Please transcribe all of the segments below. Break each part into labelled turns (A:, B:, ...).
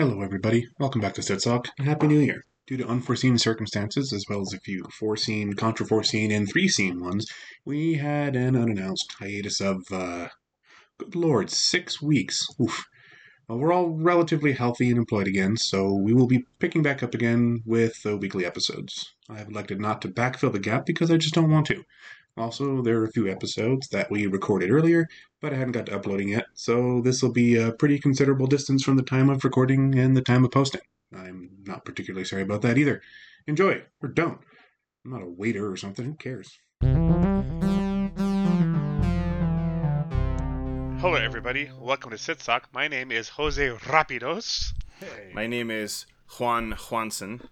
A: Hello, everybody. Welcome back to Sitsock, and Happy New Year. Due to unforeseen circumstances, as well as a few foreseen, contra-foreseen, and three-seen ones, we had an unannounced hiatus of, uh, good lord, six weeks. Oof. Well, we're all relatively healthy and employed again, so we will be picking back up again with the weekly episodes. I have elected not to backfill the gap because I just don't want to. Also, there are a few episodes that we recorded earlier, but I hadn't got to uploading yet, so this will be a pretty considerable distance from the time of recording and the time of posting. I'm not particularly sorry about that either. Enjoy, or don't. I'm not a waiter or something, who cares?
B: Hello, everybody. Welcome to Sitsock. My name is Jose Rapidos.
C: My name is Juan Juanson.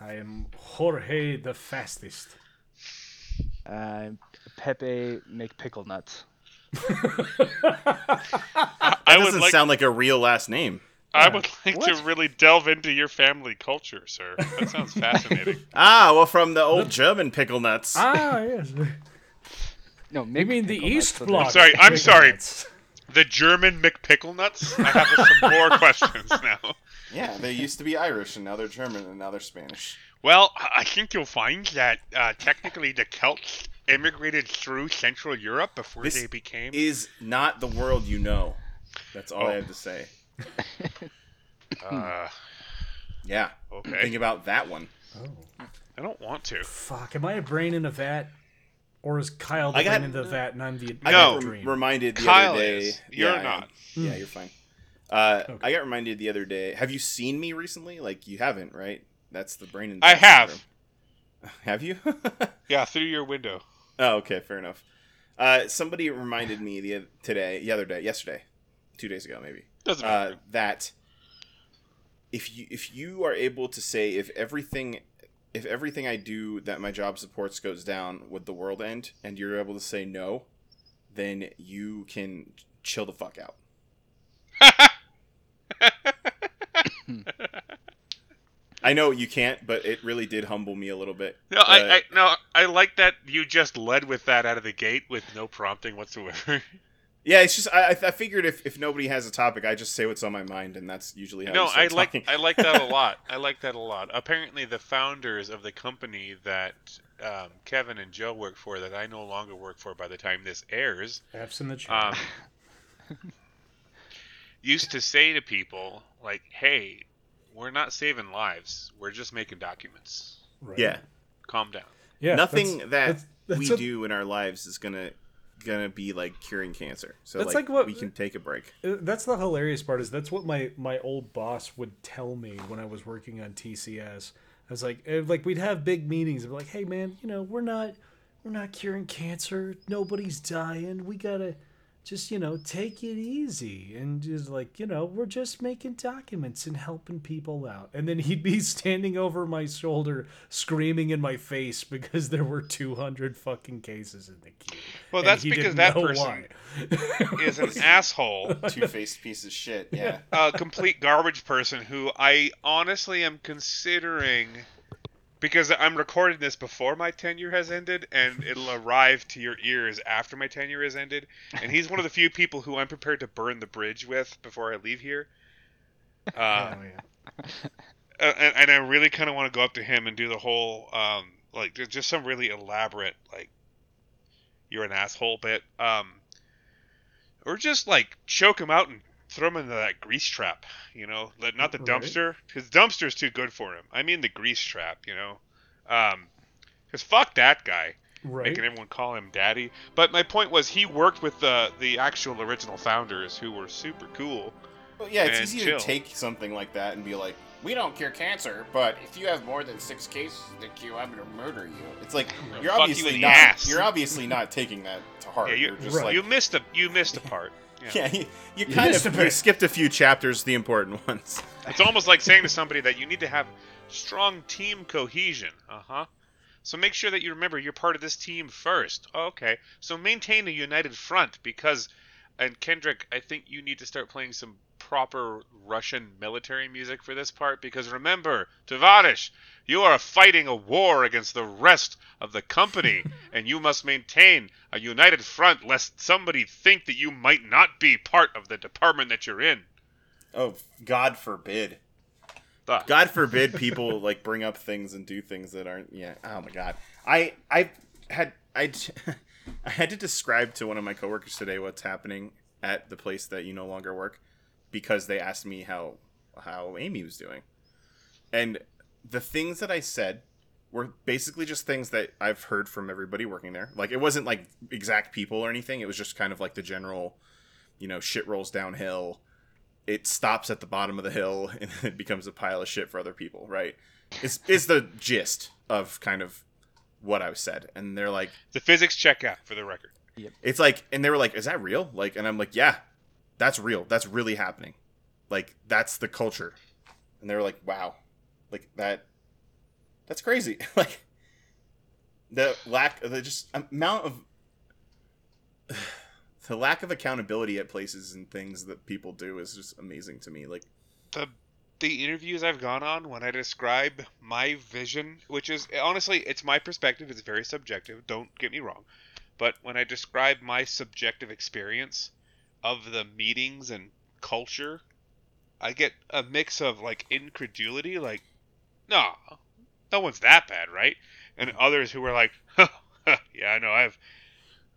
D: I am Jorge the fastest.
E: I'm Pepe McPickle Nuts.
C: That
B: would
C: doesn't
B: like
C: sound like a real last name.
B: I would like to really delve into your family culture, sir. That sounds fascinating.
C: Ah, well, from the old German pickle nuts.
D: ah, yes.
E: No,
D: You mean the
E: McPickle Nuts,
D: East
E: so
D: Bloc?
B: sorry, I'm sorry.
D: nuts.
B: the German McPickle nuts. I have some more questions now.
C: yeah, they used to be Irish, and now they're German, and now they're Spanish.
B: Well, I think you'll find that uh, technically the Celts immigrated through Central Europe before
C: This
B: they became.
C: Is not the world you know. That's all I
B: Oh.
C: have to say.
B: Uh,
C: Yeah.
B: okay.
C: Think about that one.
D: Oh,
B: I don't want to.
D: fuck. Am I a brain in a vat? Or is Kyle the
C: I got-
D: brain in the vat and I'm the
C: I
B: No.
C: got
D: dream?
C: rem- reminded the
B: Kyle
C: other day.
B: is. You're
C: yeah,
B: not.
C: Yeah, you're fine. Uh,
D: Okay.
C: I got reminded the other day. Have you seen me recently? Like you haven't, right? That's the brain. in
B: I have.
C: syndrome. Have you?
B: Yeah, through your window.
C: Oh, okay, fair enough. Uh, somebody reminded me the today, the other day, yesterday, two days ago, maybe,
B: Doesn't
C: uh, that if you if you are able to say if everything if everything I do that my job supports goes down, would the world end? And you're able to say no, then you can chill the fuck out. I know you can't, but it really did humble me a little bit.
B: No, I,
C: Uh,
B: I no, I like that you just led with that out of the gate with no prompting whatsoever.
C: Yeah, it's just I, I figured if, if nobody has a topic, I just say what's on my mind, and that's usually how.
B: no,
C: we start
B: I like
C: talking.
B: I like that a lot. I like that a lot. Apparently, the founders of the company that um, Kevin and Joe work for, that I no longer work for by the time this airs,
D: F's in the chat.
B: um, used to say to people like, "Hey, we're not saving lives. We're just making documents.
D: Right.
C: Yeah,
B: Calm down."
D: Yeah.
C: nothing
D: that's-
C: that
D: that's- that's
C: we
D: what-
C: do in our lives is gonna gonna be like curing cancer. So
D: That's
C: like,
D: like what-
C: we can take a break.
D: Uh, That's the hilarious part. Is that's what my my old boss would tell me when I was working on TCS. I was like, uh, like we'd have big meetings and be like, hey man, you know, we're not we're not curing cancer. Nobody's dying. We gotta just you know take it easy and just like you know we're just making documents and helping people out. And then he'd be standing over my shoulder screaming in my face because there were 200 fucking cases in the queue.
B: Well, that's because that person
D: why.
B: is an asshole.
C: Two faced piece of shit. Yeah.
B: a complete garbage person who I honestly am considering because I'm recording this before my tenure has ended and it'll arrive to your ears after my tenure has ended and he's one of the few people who I'm prepared to burn the bridge with before I leave here. Uh,
D: Oh, yeah.
B: and, and I really kind of want to go up to him and do the whole um like just some really elaborate like you're an asshole bit um or just like choke him out and throw him into that grease trap you know Let- not the
D: Right.
B: dumpster because dumpster's too good for him I mean the grease trap you know um because fuck that guy
D: Right.
B: making everyone call him daddy but my point was he worked with the the actual original founders who were super cool
C: Well, yeah, it's easy
B: chill.
C: to take something like that and be like, "We don't cure cancer, but if you have more than six cases in the queue, I'm gonna murder you." It's like you're obviously
B: in the
C: not.
B: ass.
C: You're obviously not taking that to heart.
B: yeah you,
C: you're just
D: Right.
C: like,
B: you missed a you missed a part yeah.
C: yeah, you, you
D: You
C: kind
D: missed
C: of
D: a
C: you skipped a few chapters, the important ones.
B: It's almost like saying to somebody that you need to have strong team cohesion. Uh huh. So make sure that you remember you're part of this team first. Okay. So maintain a united front because, and Kendrick, I think you need to start playing some proper Russian military music for this part because remember, Tavarish, you are fighting a war against the rest of the company and you must maintain a united front lest somebody think that you might not be part of the department that you're in.
C: Oh, God forbid.
B: Ah.
C: God forbid people like bring up things and do things that aren't. Yeah. Oh my God. I I had I I had to describe to one of my coworkers today what's happening at the place that you no longer work because they asked me how how Amy was doing, and the things that I said were basically just things that I've heard from everybody working there. Like it wasn't like exact people or anything. It was just kind of like the general, you know, shit rolls downhill. It stops at the bottom of the hill and it becomes a pile of shit for other people, right? Is is the gist of kind of what I said. And they're like
B: The physics check out for the record. Yep.
C: it's like and they were like, Is that real? Like and I'm like, Yeah, that's real. That's really happening. Like that's the culture. And they were like, Wow. Like that that's crazy. like the lack of the just amount of the lack of accountability at places and things that people do is just amazing to me. Like
B: the the interviews I've gone on when I describe my vision, which is honestly it's my perspective, it's very subjective, don't get me wrong. But when I describe my subjective experience of the meetings and culture, I get a mix of like incredulity, like, no, no one's that bad, right? And others who were like, yeah, I know, I've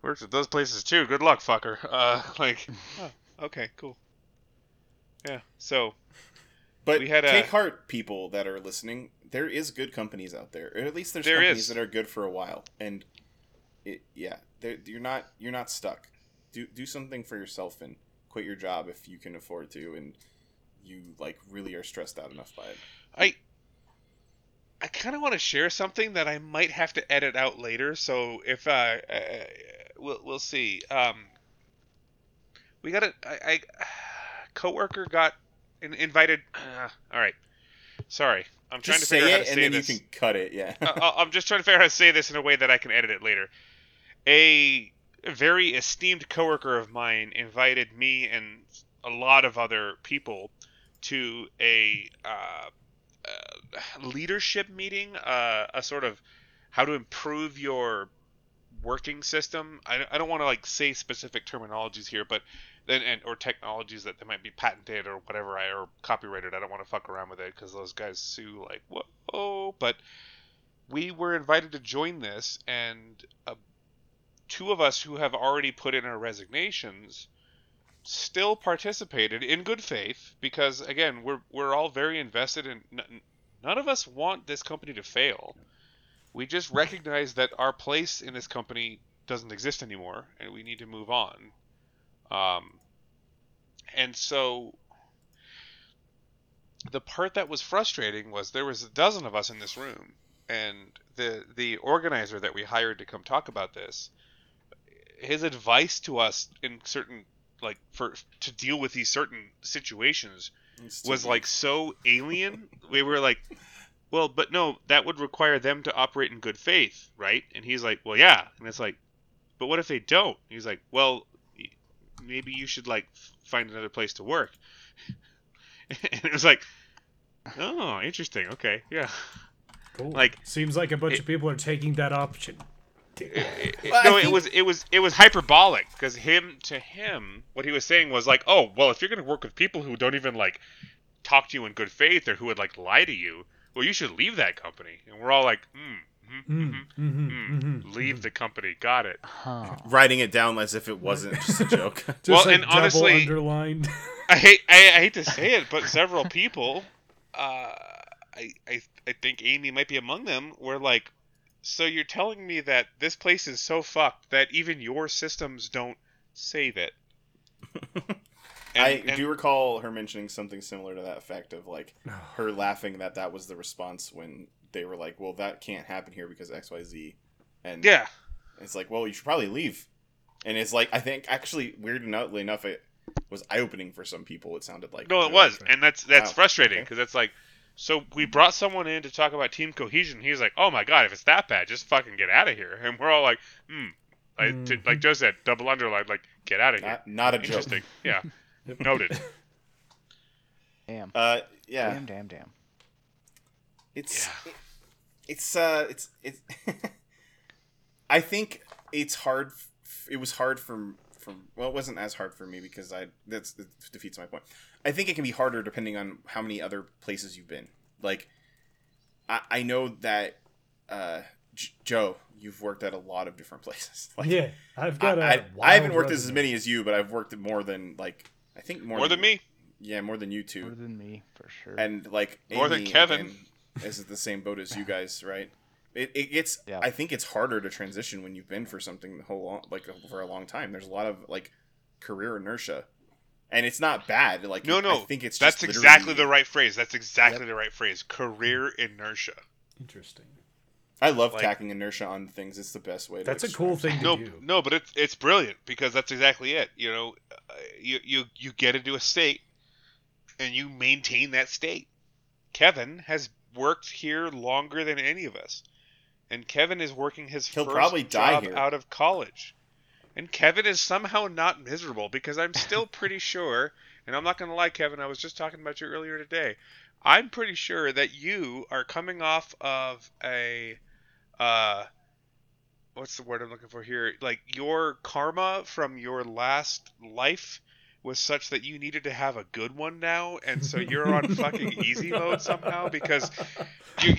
B: worked at those places too. Good luck, fucker. Uh, like, oh, okay, cool. Yeah, so
C: But
B: We had a-
C: take heart, people that are listening. There is good companies out there, or at least there's
B: There
C: companies
B: is.
C: that are good for a while. And it, yeah, you're not you're not stuck. Do do something for yourself and quit your job if you can afford to, and you like really are stressed out enough by it.
B: I I kind of want to share something that I might have to edit out later. So if uh, uh we'll we'll see. Um, we got a I, I coworker got in, invited. Uh, all right, sorry. I'm trying
C: Just
B: to figure
C: say
B: out how to
C: and
B: say
C: then
B: this.
C: you can cut it. Yeah.
B: I- I'm just trying to figure out how to say this in a way that I can edit it later. A very esteemed coworker of mine invited me and a lot of other people to a uh, uh, leadership meeting, uh, a sort of how to improve your working system. I, I don't want to like say specific terminologies here, but then and or technologies that they might be patented or whatever I or copyrighted. I don't want to fuck around with it because those guys sue like whoa. But we were invited to join this, and two of us who have already put in our resignations still participated in good faith because again we're we're all very invested in n- none of us want this company to fail. We just recognize that our place in this company doesn't exist anymore and we need to move on. Um, and so the part that was frustrating was there was a dozen of us in this room and the the organizer that we hired to come talk about this his advice to us in certain like for to deal with these certain situations was like so alien. We were like, well, but no, that would require them to operate in good faith, right? And he's like, well, yeah. And it's like, but what if they don't? He's like, well, maybe you should like find another place to work. and it was like, oh, interesting. Okay, yeah.
D: Cool.
B: Like-
D: seems like a bunch
B: it-
D: of people are taking that option.
B: It- it-
C: Well, I
B: no, it was it was it was hyperbolic because him to him, what he was saying was like, oh, well, if you're gonna work with people who don't even like talk to you in good faith or who would like lie to you, well, you should leave that company. And we're all like, mm, mm,
D: Mm,
B: mm,
D: mhm,
B: mm,
D: mhm,
B: leave the company. Got it.
E: Huh.
C: writing it down as if it wasn't just a joke.
D: Just
B: Well,
D: like
B: and honestly-
D: underlined.
B: I hate I, I hate to say it, but several people, uh, I, I I think Amy might be among them. Were like, so you're telling me that this place is so fucked that even your systems don't save it. And-
C: I
B: and-
C: do recall her mentioning something similar to that effect of like her laughing that that was the response when they were like, "Well, that can't happen here because X, Y, Z," and
B: Yeah,
C: it's like, "Well, you should probably leave." And it's like I think actually weird enough, enough it was eye opening for some people. It sounded like
B: no, it was,
C: like,
B: and that's that's
C: Wow,
B: frustrating
C: okay.
B: because it's like, so we brought someone in to talk about team cohesion. He's like, oh my god, if it's that bad, just fucking get out of here. And we're all like, hmm. Like, t-
D: Mhm.
B: like Joe said, double underline, like get out of here.
C: not, not a joke.
B: Interesting. Yeah, noted.
E: Damn.
C: Uh, yeah,
E: Damn, damn, damn.
C: it's
B: Yeah.
C: it- it's uh it's it's I think it's hard f- it was hard for from well it wasn't as hard for me because I that's that defeats my point. I think it can be harder depending on how many other places you've been. Like, I, I know that uh, J- Joe, you've worked at a lot of different places. Like,
D: yeah, I've got a.
C: I, I
D: wild
C: haven't worked as
D: resume.
C: many as you, but I've worked more than like I think more,
B: More than me.
C: Yeah, more than you two.
E: More than me, for sure.
C: and like
B: More than Kevin.
C: is in the same boat as you guys, right? It, it gets.
E: Yeah.
C: I think it's harder to transition when you've been for something the whole long, like for a long time. There's a lot of like career inertia, and it's not bad. Like
B: No, no.
C: I think it's
B: That's
C: just
B: exactly the right phrase. That's exactly the right phrase. Career inertia.
D: Interesting.
C: I love
B: like-
C: tacking inertia on things. It's the best way. to
D: That's a cool thing to
B: No,
D: do.
B: no, but it's it's brilliant because that's exactly it. You know, uh, you you you get into a state, and you maintain that state. Kevin has worked here longer than any of us, and Kevin is working his
C: He'll
B: first
C: probably die
B: job
C: here.
B: out of college, and Kevin is somehow not miserable because I'm still pretty sure, and I'm not going to lie, Kevin. I was just talking about you earlier today. I'm pretty sure that you are coming off of a uh what's the word I'm looking for here? Like your karma from your last life was such that you needed to have a good one now, and so you're on fucking easy mode somehow because you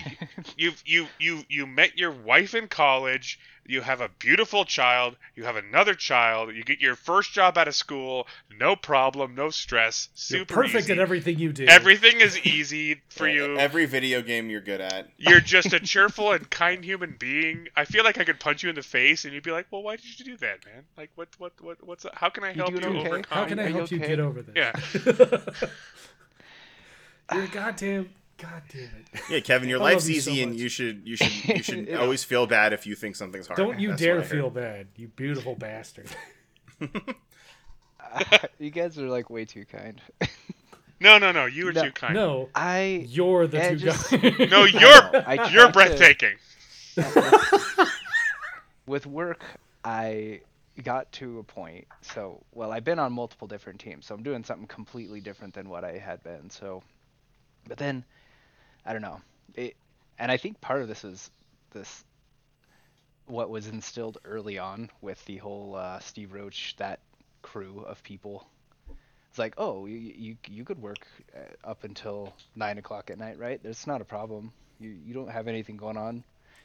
B: you you you you met your wife in college. You have a beautiful child. You have another child. You get your first job out of school. No problem. No stress.
D: You're perfect
B: easy.
D: at everything you do.
B: Everything is easy for
C: Yeah,
B: you.
C: Every video game you're good at.
B: You're just a cheerful and kind human being. I feel like I could punch you in the face and you'd be like, "Well, why did you do that, man? Like, what, what, what, what's? How can I help you,
E: doing okay?
B: overcome?"
D: How can I
E: Are you
D: help you get over this?
B: Yeah.
D: You're a goddamn. God damn it.
C: Yeah, Kevin, your
D: I love
C: life's
D: you so
C: easy, and you should you should you should
E: Yeah.
C: always feel bad if you think something's hard.
D: Don't you
C: That's
D: dare
C: what I heard.
D: feel bad, you beautiful bastard.
E: you guys are like way too kind.
B: No, no, no. You were
E: No.
B: too kind.
D: No,
E: I
D: you're the
E: Yeah,
D: two
E: just-
D: guys.
B: No, you're
E: know, I
B: you're
E: tried to-
B: breathtaking.
E: with work, I got to a point. So, well, I've been on multiple different teams, so I'm doing something completely different than what I had been. So, but then, I don't know. It, and I think part of this is this, what was instilled early on with the whole uh, Steve Roach, that crew of people. It's like, oh, you you, you could work uh, up until nine o'clock at night, right? There's not a problem. You you don't have anything going on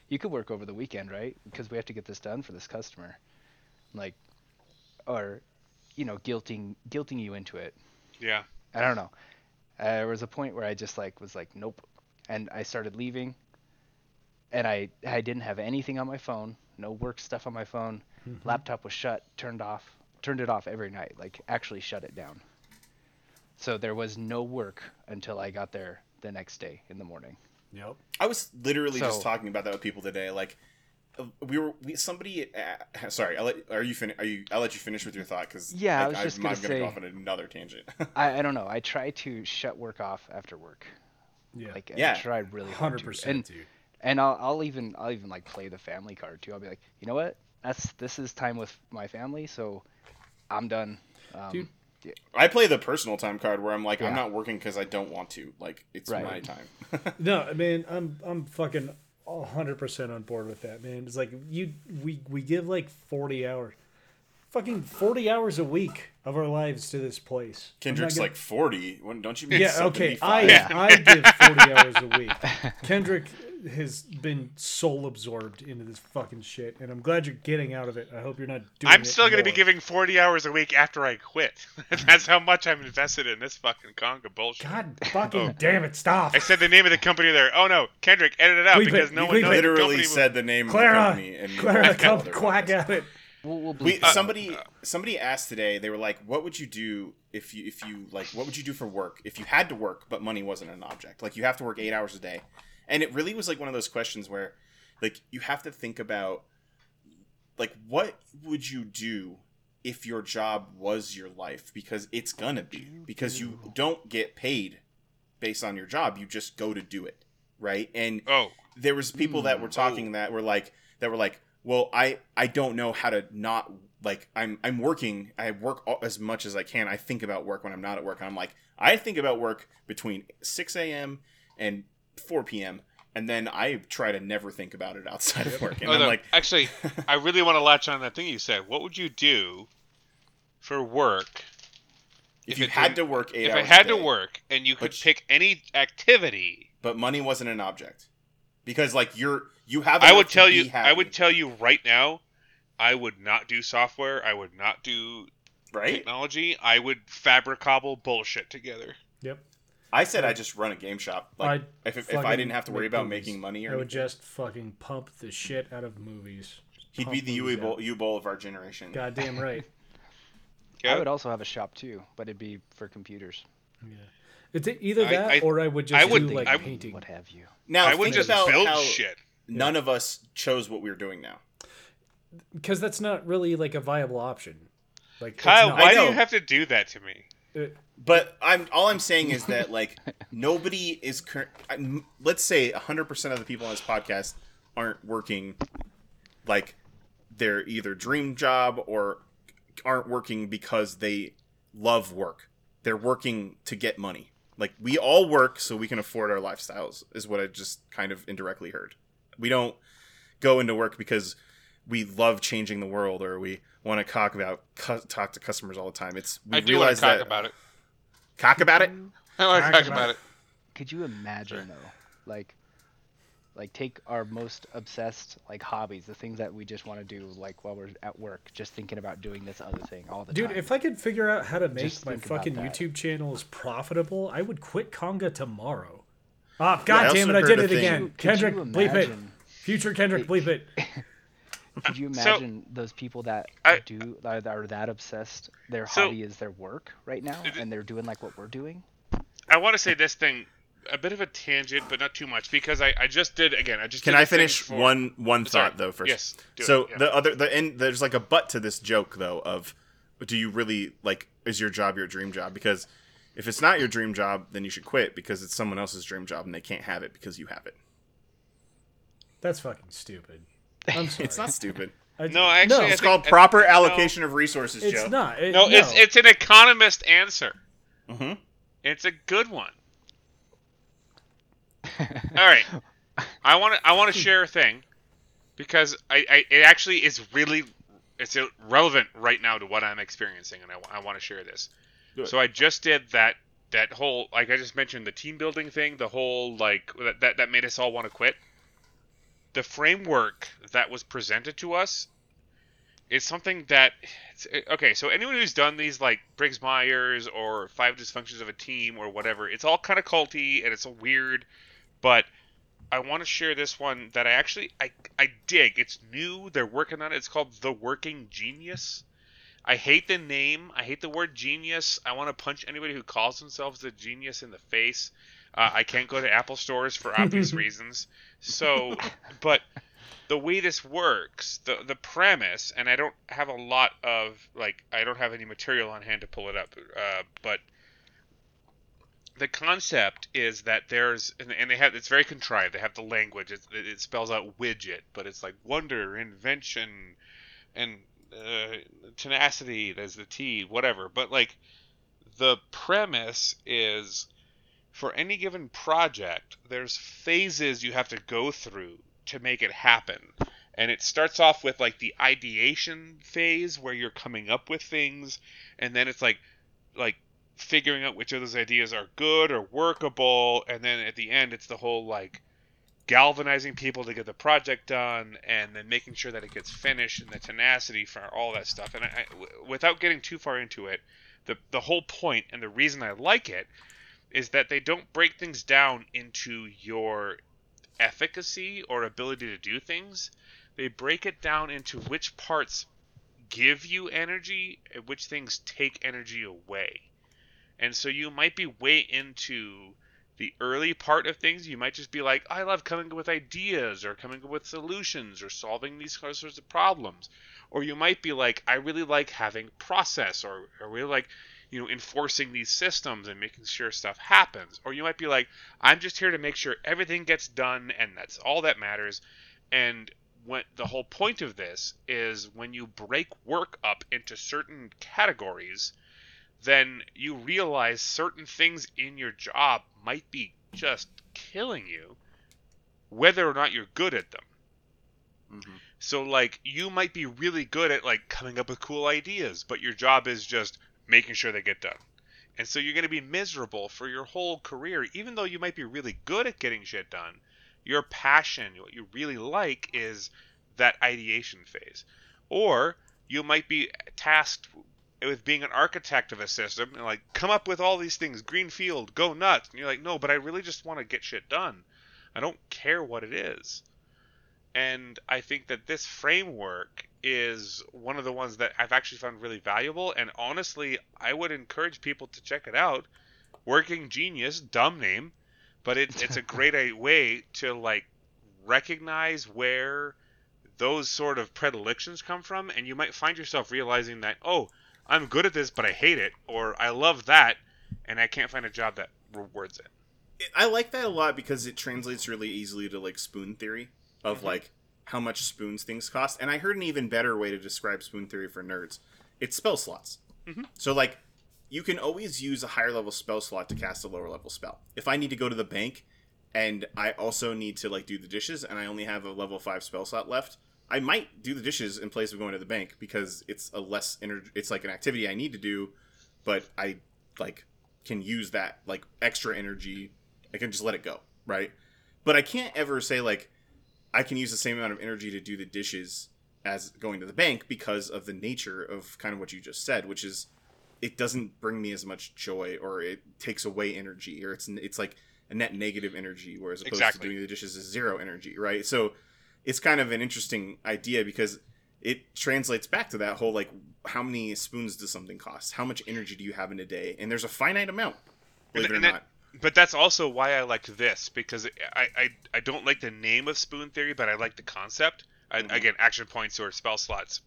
E: you could work over the weekend, right? Because we have to get this done for this customer. Like, or, you know, guilting guilting you into it.
B: Yeah.
E: I don't know. Uh, there was a point where I just like was like, nope, and I started leaving. And I I didn't have anything on my phone, no work stuff on my phone. Laptop was shut, turned off, turned it off every night, like actually shut it down. So there was no work until I got there the next day in the morning.
D: Yep.
C: I was literally just talking about that with people today. Like, uh, we were we, somebody. Uh, sorry, I'll let are you fin- Are you? I'll let you finish with your thought because
E: Yeah, I was
C: I,
E: just
C: am
E: gonna
C: going to go off on another tangent.
E: I, I don't know. I try to shut work off after work.
D: Yeah.
E: Like
C: Yeah.
E: I try really hard
D: Hundred
E: to.
D: percent,
E: And
D: dude.
E: and I'll I'll even I'll even like play the family card too. I'll be like, you know what? That's this is time with my family, so I'm done. Um,
D: Dude.
C: I play the personal time card where I'm like, I'm not working because I don't want to. Like, it's
E: Right.
C: my time.
D: No, man, I'm I'm fucking hundred percent on board with that, man. It's like you we we give like forty hours, fucking forty hours a week of our lives to this place.
C: Kendrick's
D: gonna-
C: like 40. When, don't you mean
D: yeah, okay.
C: 75?
D: I I give forty hours a week. Kendrick has been soul absorbed into this fucking shit, and I'm glad you're getting out of it. I hope you're not doing.
B: I'm
D: it
B: still going to be giving 40 hours a week after I quit. That's how much I'm invested in this fucking conga bullshit.
D: God fucking
B: Oh.
D: damn it! Stop.
B: I said the name of the company there. Oh no, Kendrick, edit it out
D: Bleep it.
B: because no
D: You
B: one
D: bleep
B: knows
D: it.
B: the
C: literally said the name of the
D: Clara,
C: company. And
D: Clara, come quack at it.
E: We'll, we'll
C: We,
E: bleep it.
C: somebody somebody asked today. They were like, "What would you do if you if you like what would you do for work if you had to work but money wasn't an object? Like you have to work eight hours a day." And it really was like one of those questions where, like, you have to think about, like, what would you do if your job was your life? Because it's gonna be because you don't get paid based on your job. You just go to do it, right? And
B: Oh,
C: there was people that were hmm. talking that were like that were like well i i don't know how to not like i'm i'm working i work all, as much as i can i think about work when i'm not at work and i'm like i think about work between 6 a.m and 4 p.m and then i try to never think about it outside of work and
B: oh
C: i'm
B: no.
C: like
B: Actually, I really want to latch on that thing you said. What would you do for work
C: If,
B: If
C: you had to work eight
B: if
C: hours
B: it had
C: a
B: to work and you could
C: Which-
B: pick any activity,
C: but money wasn't an object, because like you're you have.
B: I would
C: to
B: tell
C: be
B: you. I would tell you right now, I would not do software. I would not do
C: right.
B: technology. I would fabricable bullshit together.
D: Yep.
C: I said I just run a game shop. Like
D: I'd
C: if, if I didn't have to worry about
D: movies.
C: making money or
D: I would
C: anything,
D: just fucking pump the shit out of movies.
C: he'd
D: pump
C: be the
D: movies
C: Uwe
D: Boll.
C: Uwe Boll of our generation.
D: Goddamn right.
B: Yeah.
E: I would also have a shop too, but it'd be for computers.
D: Yeah. It's either that
B: I-
D: or I would just
B: I would-
D: do like
B: I-
D: painting.
E: What have you?
C: Now
B: I would
C: think
B: just
C: about
B: build
C: how
B: shit.
C: None of us chose what we're doing now.
D: Because that's not really like a viable option. Like
B: Kyle, why do you have to do that to me?
D: Uh,
C: But I'm all I'm saying is that like nobody is cur- I'm- let's say 100% of the people on this podcast aren't working like their either dream job or aren't working because they love work. They're working to get money. Like we all work so we can afford our lifestyles is what I just kind of indirectly heard. We don't go into work because we love changing the world or we want to talk about cu- talk to customers all the time. It's we
B: I do want
C: realize
B: to talk
C: that
B: about it.
C: cock about it.
B: I want to
D: Talk
B: talk
D: about
B: about
D: it.
B: it.
E: Could you imagine though, like, like take our most obsessed like hobbies, the things that we just want to do, like while we're at work, just thinking about doing this other thing all the
D: Dude,
E: time.
D: Dude, if I could figure out how to make
E: Just
D: my fucking
E: that.
D: YouTube channels profitable, I would quit Conga tomorrow. Ah,
C: I
D: god damn it, I did it
C: thing-
D: again.
E: Could
D: Kendrick,
E: you
D: bleep it.
E: Imagine-
D: Future Kendrick, bleep it.
E: Could you
B: So-
E: imagine those people that
B: I-
E: do that are that obsessed? Their
B: So-
E: hobby is their work right now,
B: It-
E: and they're doing like what we're doing.
B: I want to say this thing, a bit of a tangent, but not too much, because I, I just did again. I just
C: Can
B: did
C: I finish
B: for-
C: one one
B: Sorry.
C: thought though first?
B: Yes, do it,
C: so
B: yeah.
C: the other the end there's like a butt to this joke though of do you really like is your job your dream job? Because if it's not your dream job, then you should quit because it's someone else's dream job and they can't have it because you have it.
D: That's fucking stupid. I'm sorry.
C: It's not stupid.
D: I-
B: No, actually,
D: no,
C: It's
B: think-
C: called
B: I-
C: proper
B: no.
C: allocation of resources,
D: it's
C: Joe.
D: not. It-
B: No, it's it's an economist answer.
C: hmm
B: It's a good one. All right, I want to I want to share a thing because I, I it actually is really it's relevant right now to what I'm experiencing, and I, I want to share this. So I just did that that whole like I just mentioned the team building thing, the whole like that that, that made us all want to quit. The framework that was presented to us is something that okay. So anyone who's done these like Briggs Myers or Five Dysfunctions of a Team or whatever, it's all kind of culty and it's a weird, but I want to share this one that I actually I I dig. It's new. They're working on it. It's called The Working Genius. I hate the name. I hate the word genius. I want to punch anybody who calls themselves a genius in the face. Uh, I can't go to Apple stores for obvious reasons. So, but the way this works, the the premise, and I don't have a lot of like I don't have any material on hand to pull it up, uh, but the concept is that there's and, and they have it's very contrived. They have the language. It, it spells out widget, but it's like wonder, invention, and uh, tenacity. There's the T, whatever. But like the premise is for any given project, there's phases you have to go through to make it happen. And it starts off with like the ideation phase where you're coming up with things, and then it's like like figuring out which of those ideas are good or workable, and then at the end it's the whole like galvanizing people to get the project done, and then making sure that it gets finished, and the tenacity for all that stuff. And I, I- without getting too far into it, the the whole point and the reason I like it is that they don't break things down into your efficacy or ability to do things. They break it down into which parts give you energy and which things take energy away. And so you might be way into the early part of things. You might just be like, I love coming up with ideas or coming up with solutions or solving these sorts of problems. Or you might be like, I really like having process or I really like you know, enforcing these systems and making sure stuff happens. Or you might be like, I'm just here to make sure everything gets done and that's all that matters. And when the whole point of this is when you break work up into certain categories, then you realize certain things in your job might be just killing you, whether or not you're good at them.
C: Mhm.
B: So like you might be really good at like coming up with cool ideas, but your job is just making sure they get done. And so you're going to be miserable for your whole career, even though you might be really good at getting shit done. Your passion, what you really like, is that ideation phase. Or you might be tasked with being an architect of a system and like come up with all these things, green field, go nuts. And you're like, no, but I really just want to get shit done. I don't care what it is. And I think that this framework is one of the ones that I've actually found really valuable. And honestly, I would encourage people to check it out. Working Genius, dumb name, but it, it's a great way to like recognize where those sort of predilections come from, and you might find yourself realizing that, oh, I'm good at this, but I hate it, or I love that, and I can't find a job that rewards it.
C: I like that a lot because it translates really easily to like spoon theory of
B: Mm-hmm.
C: like how much spoons things cost. And I heard an even better way to describe spoon theory for nerds. It's spell slots.
B: Mhm.
C: So like you can always use a higher level spell slot to cast a lower level spell. If I need to go to the bank and I also need to like do the dishes and I only have a level 5 spell slot left, I might do the dishes in place of going to the bank because it's a less ener- it's like an activity I need to do, but I like can use that like extra energy. I can just let it go, right? But I can't ever say like I can use the same amount of energy to do the dishes as going to the bank because of the nature of kind of what you just said, which is it doesn't bring me as much joy or it takes away energy or it's it's like a net negative energy whereas opposed
B: Exactly.
C: to doing the dishes is zero energy, right? So it's kind of an interesting idea because it translates back to that whole like how many spoons does something cost? How much energy do you have in a day? And there's a finite amount. Believe it or
B: And that-
C: not.
B: But that's also why I liked this because I, I, I don't like the name of spoon theory, but I like the concept. I,
C: Mhm.
B: Again, action points or spell slots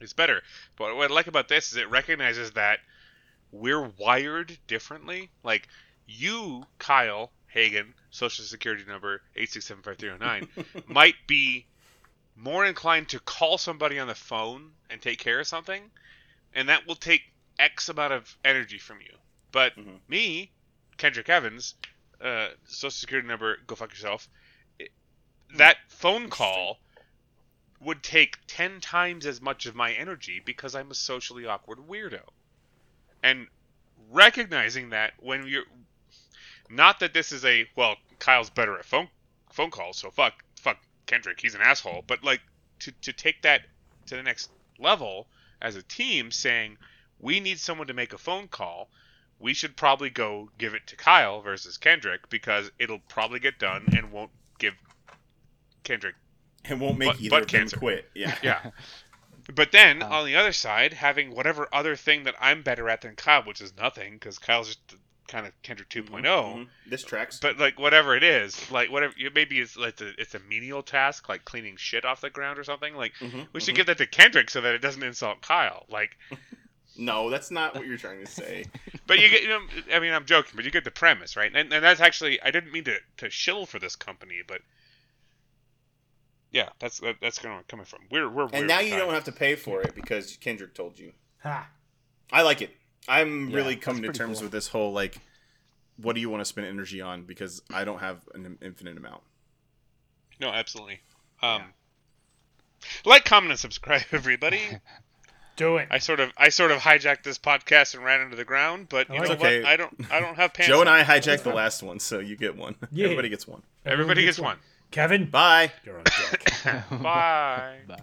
B: is better. But what I like about this is it recognizes that we're wired differently. Like you, Kyle Hagen, social security number eight six seven five three zero nine, might be more inclined to call somebody on the phone and take care of something, and that will take X amount of energy from you. But
C: Mhm.
B: me, Kendrick Evans, uh, social security number, go fuck yourself. it- That phone call would take 10 times as much of my energy because I'm a socially awkward weirdo. And recognizing that when you're not that this is a well, Kyle's better at phone phone calls, so fuck fuck Kendrick, he's an asshole, but like to to take that to the next level as a team saying we need someone to make a phone call we should probably go give it to Kyle versus Kendrick because it'll probably get done and won't give Kendrick.
C: And won't make
B: Butt-
C: either
B: butt
C: of them
B: cancer.
C: quit. Yeah.
B: Yeah. But then
E: Um,
B: on the other side, having whatever other thing that I'm better at than Kyle, which is nothing, because Kyle's just kind of Kendrick 2.0.
C: Mhm. This tracks.
B: But like whatever it is, like whatever you- maybe it's like a, it's a menial task, like cleaning shit off the ground or something. Like
C: Mhm,
B: we should
C: mhm.
B: give that to Kendrick so that it doesn't insult Kyle. Like,
C: No, that's not what you're trying to say.
B: but you get, you know, I mean, I'm joking, but you get the premise, right? And, and that's actually, I didn't mean to, to shill for this company, but yeah, that's that, that's kind of coming from. We're we're
C: and now you
B: time.
C: don't have to pay for it because Kendrick told you.
D: Ha.
C: I like it. I'm
E: Yeah,
C: really coming to terms
E: cool.
C: with this whole like, what do you want to spend energy on? Because I don't have an infinite amount.
B: No, absolutely. Um, like, comment, and subscribe, everybody.
D: Do it.
B: I sort of I sort of hijacked this podcast and ran into the ground, but you
D: Oh,
B: know
C: it's
B: what?
C: okay.
B: I don't I don't have pants.
C: Joe and. I hijacked the last one, so you get one.
D: Yeah.
C: Everybody gets one.
B: Everybody gets one.
D: Kevin,
C: Bye.
D: you're on deck.
B: Bye.
E: Bye.